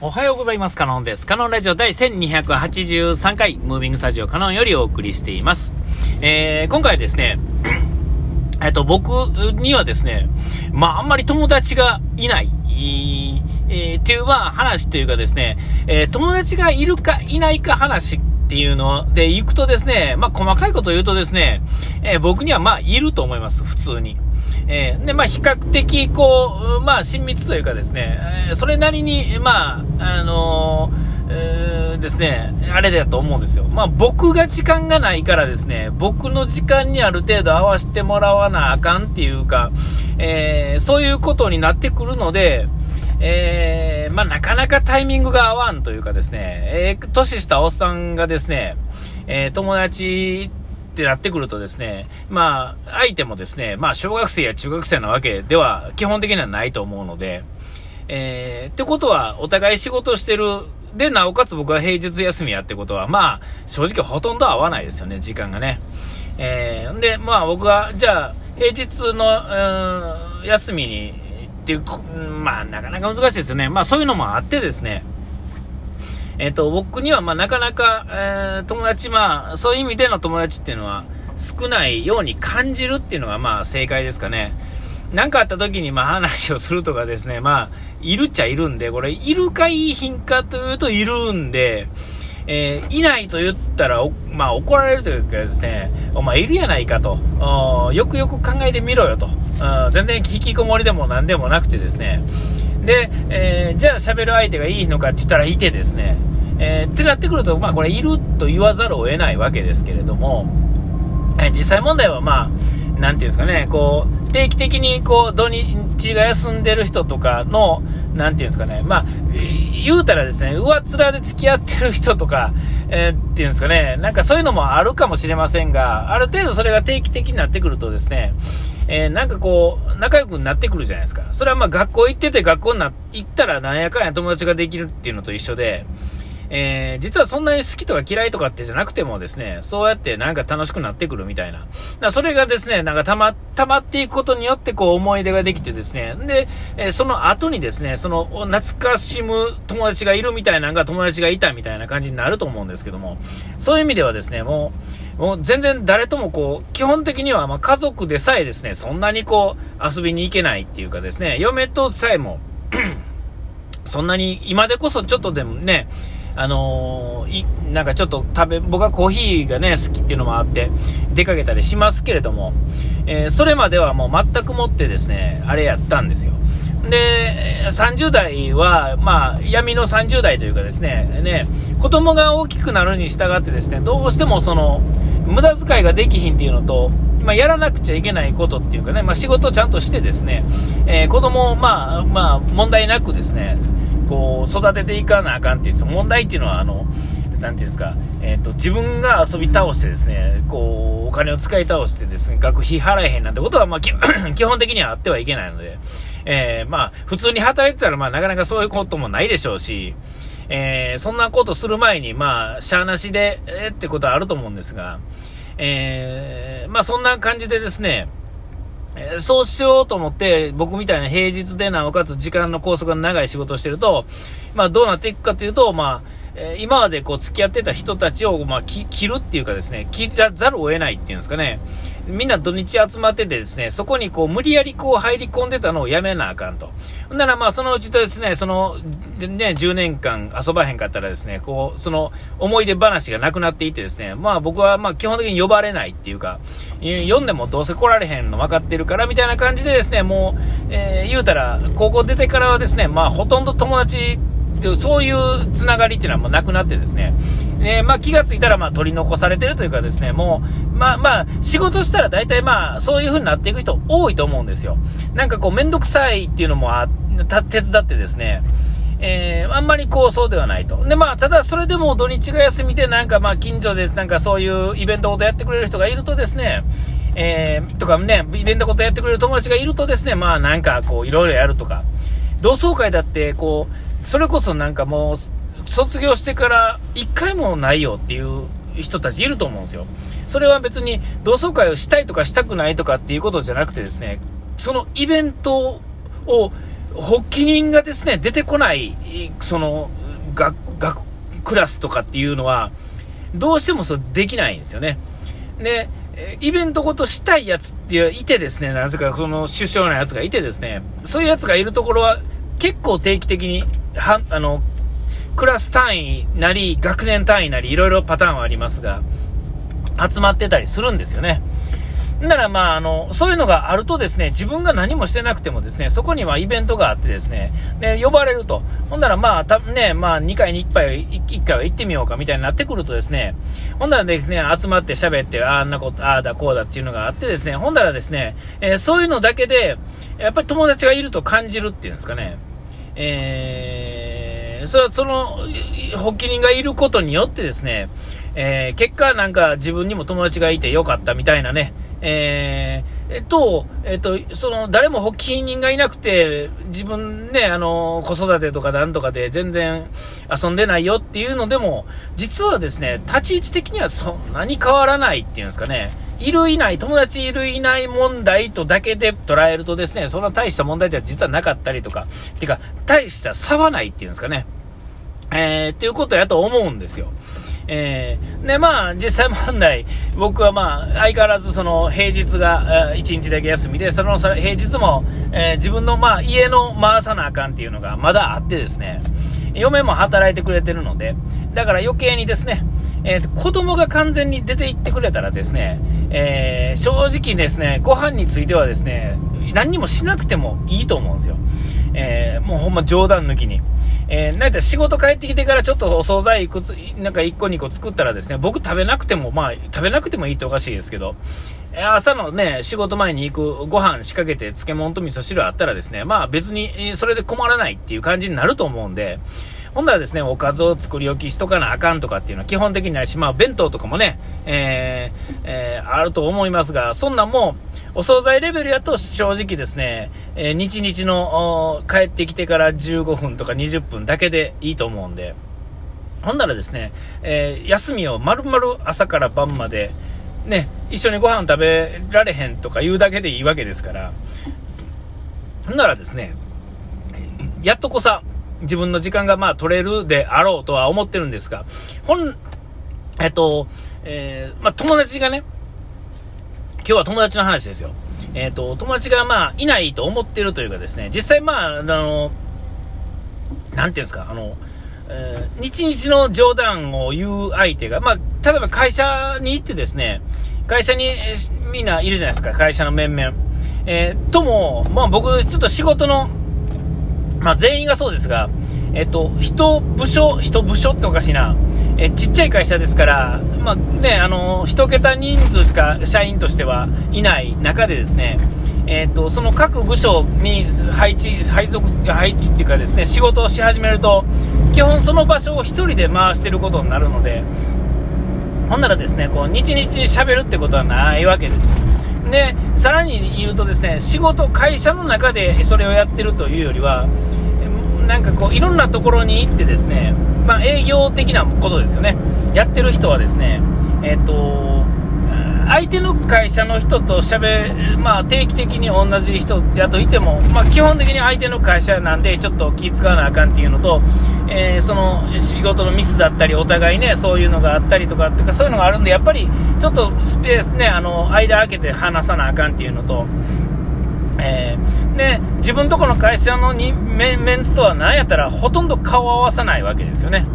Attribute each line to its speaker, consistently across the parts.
Speaker 1: おはようございます。カノンです。カノンラジオ第1283回、ムービングスタジオカノンよりお送りしています。えー、今回はですね、えっと、僕にはですね、まあ、あんまり友達がいない、えー、っていう、まあ、話というかですね、えー、友達がいるかいないか話っていうので行くとですね、まあ、細かいことを言うとですね、え、僕にはまあ、いると思います、普通に。えー、で、まあ、比較的、こう、まあ、親密というかですね、えー、それなりに、まあ、あのー、えー、ですね、あれだと思うんですよ。まあ、僕が時間がないからですね、僕の時間にある程度合わせてもらわなあかんっていうか、えー、そういうことになってくるので、えー、まあ、なかなかタイミングが合わんというかですね、えー、年下おっさんがですね、えー、友達ってなってくるとですね、まあ、相手もですね、まあ、小学生や中学生なわけでは基本的にはないと思うので、えー、ってことは、お互い仕事してる。で、なおかつ僕は平日休みやってことは、まあ、正直ほとんど合わないですよね、時間がね。えー、で、まあ僕は、じゃあ、平日の、休みに、っていう、まあ、なかなか難しいですよね。まあ、そういうのもあってですね、えっ、ー、と、僕には、まあ、なかなか、えー、友達、まあ、そういう意味での友達っていうのは少ないように感じるっていうのが、まあ、正解ですかね。何かあった時に、まあ、話をするとかですね、まあ、いるっちゃいるんで、これ、いるかいい品かというと、いるんで、えー、いないと言ったら、まあ、怒られるというかですね、お前いるやないかと、よくよく考えてみろよと、全然引きこもりでも何でもなくてですね、で、えー、じゃあ喋る相手がいいのかって言ったらいてですね、えー、ってなってくると、まあこれいると言わざるを得ないわけですけれども、え、実際問題はまあ、なていうんですかね、こう、定期的にこう、土日が休んでる人とかの、なていうんですかね、まあ、言うたらですね、上っ面で付き合ってる人とか、えー、っていうんですかね、なんかそういうのもあるかもしれませんが、ある程度それが定期的になってくるとですね、えー、なんかこう、仲良くなってくるじゃないですか。それはまあ学校行ってて学校にな、行ったらなんやかんや友達ができるっていうのと一緒で、えー、実はそんなに好きとか嫌いとかってじゃなくてもですね、そうやってなんか楽しくなってくるみたいな。だそれがですね、なんか溜ま、溜まっていくことによってこう思い出ができてですね、で、えー、その後にですね、その懐かしむ友達がいるみたいなのが友達がいたみたいな感じになると思うんですけども、そういう意味ではですね、もう、もう全然誰ともこう、基本的にはま家族でさえですね、そんなにこう遊びに行けないっていうかですね、嫁とさえも そんなに今でこそちょっとでもね、あのー、なんかちょっと食べ、僕はコーヒーがね、好きっていうのもあって、出かけたりしますけれども、えー、それまではもう全くもってですね、あれやったんですよ。で、30代は、まあ、闇の30代というかですね、ね、子供が大きくなるに従ってですね、どうしてもその、無駄遣いができひんっていうのと、まあ、やらなくちゃいけないことっていうかね、まあ、仕事をちゃんとしてですね、えー、子供を、まあ、まあ、問題なくですね、こう、育てていかなあかんっていう、その問題っていうのは、あの、なんていうんですか、えっ、ー、と、自分が遊び倒してですね、こう、お金を使い倒してですね、学費払えへんなんてことは、まあ、基本的にはあってはいけないので、えー、まあ、普通に働いてたら、まあ、なかなかそういうこともないでしょうし、えー、そんなことする前に、まあ、しゃーなしで、えー、ってことはあると思うんですが、えー、まあ、そんな感じでですね、そうしようと思って、僕みたいな平日でなおかつ時間の拘束が長い仕事をしてると、まあどうなっていくかというと、まあ、今までこう付き合ってた人たちを、まあ、切るっていうかですね、切らざるを得ないっていうんですかね。みんな土日集まっててですね、そこにこう無理やりこう入り込んでたのをやめなあかんと。んならまあそのうちとですね、その、ね、10年間遊ばへんかったらですね、こう、その思い出話がなくなっていてですね、まあ僕はまあ基本的に呼ばれないっていうか、読んでもどうせ来られへんの分かってるからみたいな感じでですね、もう、えー、言うたら、高校出てからはですね、まあほとんど友達そういうつながりっていうのはもうなくなってですね、えー、まあ、気がついたらまあ取り残されてるというかですね、もう、まあまあ、仕事したら大体まあ、そういう風になっていく人多いと思うんですよ。なんかこう、めんどくさいっていうのも手伝ってですね、えー、あんまりこうそうではないと。で、まあ、ただそれでも土日が休みでなんかまあ近所でなんかそういうイベントごとやってくれる人がいるとですね、えー、とかね、イベントごとやってくれる友達がいるとですね、まあなんかこういろいろやるとか、同窓会だってこう、それこそなんかもう、卒業してから1回もないよっていう人たちいると思うんですよ。それは別に同窓会をしたいとかしたくないとかっていうことじゃなくてですね、そのイベントを、発起人がですね、出てこない、その、学、学、クラスとかっていうのは、どうしてもそうできないんですよね。で、イベントごとしたいやつっていてですね、なぜかその首相のやつがいてですね、そういうやつがいるところは結構定期的に、は、あの、クラス単位なり、学年単位なり、いろいろパターンはありますが、集まってたりするんですよね。ならまあ、あの、そういうのがあるとですね、自分が何もしてなくてもですね、そこにはイベントがあってですね、で、呼ばれると。ほんならまあ、たね、まあ、2回に1回、1回は行ってみようかみたいになってくるとですね、ほんならですね、集まって喋って、あんなこと、ああだこうだっていうのがあってですね、ほんならですね、えー、そういうのだけで、やっぱり友達がいると感じるっていうんですかね、えー、それはその、発起人がいることによってですね、えー、結果なんか自分にも友達がいてよかったみたいなね、えー、と、えっと、その、誰も発起人がいなくて、自分ね、あの、子育てとかなんとかで全然遊んでないよっていうのでも、実はですね、立ち位置的にはそんなに変わらないっていうんですかね。いるいない、友達いるいない問題とだけで捉えるとですね、そんな大した問題では実はなかったりとか、てか、大した差はないっていうんですかね。えー、っていうことやと思うんですよ。えー、で、まあ、実際問題、僕はまあ、相変わらずその平日が1日だけ休みで、その平日も、えー、自分のまあ、家の回さなあかんっていうのがまだあってですね、嫁も働いてくれてるので、だから余計にですね、えー、子供が完全に出て行ってくれたらですね、えー、正直ですね、ご飯についてはですね、何にもしなくてもいいと思うんですよ。えー、もうほんま冗談抜きに。えー、なんか仕事帰ってきてからちょっとお惣菜いくつ、なんか1個2個作ったらですね、僕食べなくても、まあ、食べなくてもいいっておかしいですけど、朝のね、仕事前に行くご飯仕掛けて漬物と味噌汁あったらですね、まあ別にそれで困らないっていう感じになると思うんで、ほんならですね、おかずを作り置きしとかなあかんとかっていうのは基本的にないし、まあ弁当とかもね、えー、えー、あると思いますが、そんなんも、お惣菜レベルやと正直ですね、えー、日々の帰ってきてから15分とか20分だけでいいと思うんで、ほんならですね、えー、休みを丸々朝から晩まで、ね、一緒にご飯食べられへんとか言うだけでいいわけですから、ほんならですね、やっとこさ、自分の時間がまあ取れるであろうとは思ってるんですが、ほん、えっと、えー、まあ友達がね、今日は友達の話ですよ。えっ、と、友達がまあいないと思ってるというかですね、実際まあ、あの、なんていうんですか、あの、えー、日々の冗談を言う相手が、まあ、例えば会社に行ってですね、会社にみんないるじゃないですか、会社の面々。えー、とも、まあ僕、ちょっと仕事のまあ、全員がそうですが、えっと、人部署、人部署っておかしいな。えちっちゃい会社ですから、まあ、ね、あの、一桁人数しか社員としてはいない中でですね、えっと、その各部署に配置、配属、配置っていうかですね、仕事をし始めると、基本その場所を1人で回してることになるので、ほんならですね、こう、日々に喋るってことはないわけです。で、さらに言うとですね、仕事、会社の中でそれをやってるというよりは、なんかこう、いろんなところに行ってですね、まあ、営業的なことですよね。やってる人はですね、えっ、と、相手の会社の人と喋る、まあ、定期的に同じ人やといても、まあ、基本的に相手の会社なんで、ちょっと気使わなあかんっていうのと、えー、その仕事のミスだったり、お互いね、そういうのがあったりとかってか、そういうのがあるんで、やっぱりちょっとスペースね、あの間空けて話さなあかんっていうのと、えー、で自分とこの会社のにメメンツとは何やったらほとんど顔を合わさないわけですよね。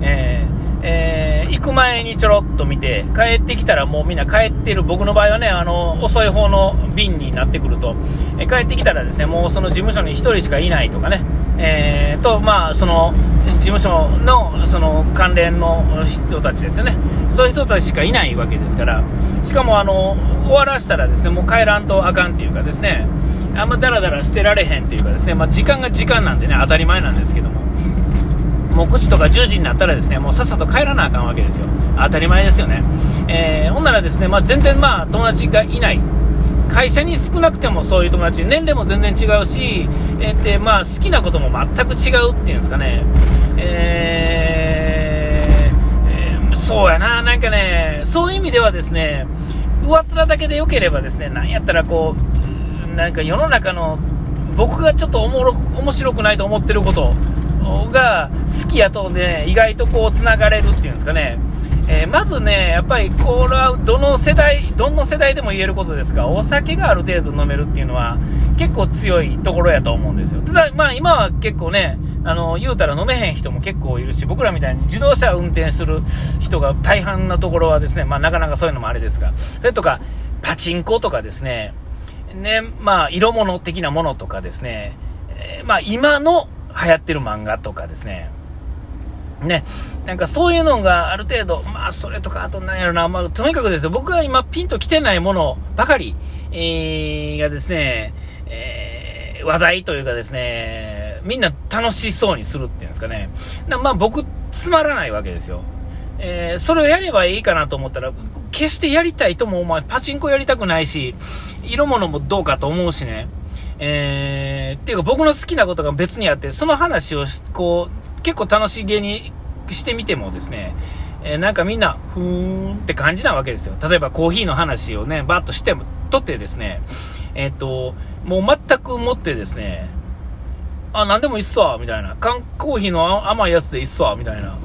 Speaker 1: えーえー、行く前にちょろっと見て、帰ってきたらもうみんな帰ってる、僕の場合はね、あの、遅い方の便になってくると、え帰ってきたらですね、もうその事務所に1人しかいないとかね、えー、と、まあ、その、事務所の、その、関連の人たちですよね。そういう人たちしかいないわけですから、しかもあの、終わらしたらですね、もう帰らんとあかんっていうかですね、あんまダラダラしてられへんっていうかですね、まあ、時間が時間なんでね、当たり前なんですけども、もう9時とか10時になったらですねもうさっさと帰らなあかんわけですよ。当たり前ですよね、えー、ほんならですね、まあ、全然まあ友達がいない。会社に少なくてもそういう友達年齢も全然違うし、えー、ってまあ、好きなことも全く違うっていうんですかね、えーえー、そうやな、なんかね、そういう意味ではですね、上面だけで良ければですね、なんやったらこう、なんか世の中の僕がちょっとおもろ面白くないと思ってることが好きやとね、意外とこう、つながれるっていうんですかね。えー、まずね、やっぱりこれはどの世代、どの世代でも言えることですが、お酒がある程度飲めるっていうのは結構強いところやと思うんですよ。ただ、まあ今は結構ね、あの、言うたら飲めへん人も結構いるし、僕らみたいに自動車運転する人が大半なところはですね、まあなかなかそういうのもあれですが、それとか、パチンコとかですね、ね、まあ色物的なものとかですね、えー、まあ今の流行ってる漫画とかですね、ね、なんかそういうのがある程度、まあそれとか、あとなんやろな、まあとにかくですね、僕が今ピンと来てないものばかり、えー、がですね、えー、話題というかですね、みんな楽しそうにするっていうんですかね。まあ僕、つまらないわけですよ。えー、それをやればいいかなと思ったら、決してやりたいとも思わパチンコやりたくないし、色物もどうかと思うしね。えー、っていうか僕の好きなことが別にあって、その話をこう、結構楽しげにしてみてもですね、え、なんかみんな、ふーんって感じなわけですよ。例えばコーヒーの話をね、バッとしても、とってですね、えっ、ー、と、もう全くもってですね、あ、なんでもいいっすわ、みたいな。缶コーヒーの甘いやつでいいっすわ、みたいな。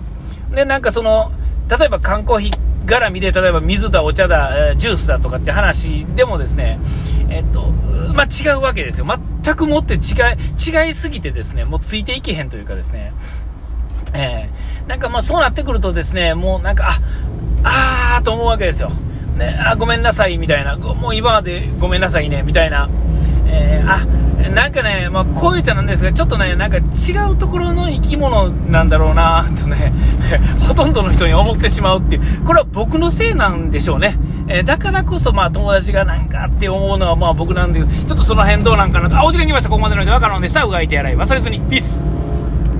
Speaker 1: で、なんかその、例えば缶コーヒー絡みで、例えば水だ、お茶だ、えジュースだとかって話でもですね、えっと、まあ、違うわけですよ。全くもって違い、違いすぎてですね、もうついていけへんというかですね、えー、なんかまあそうなってくるとですね、もうなんか、あ、あーと思うわけですよ。ね、あ、ごめんなさいみたいな、もう今までごめんなさいねみたいな、えー、あ、なんかね、まあ、こういうちゃなんですが、ちょっとね、なんか違うところの生き物なんだろうなとね、ほとんどの人に思ってしまうっていう、これは僕のせいなんでしょうね。えー、だからこそ、まあ、友達がなんかって思うのは、まあ僕なんです、ちょっとその辺どうなんかなと。あ、お時間来ました。ここまでので、若者でした。うがいて洗い忘れずに。ピース。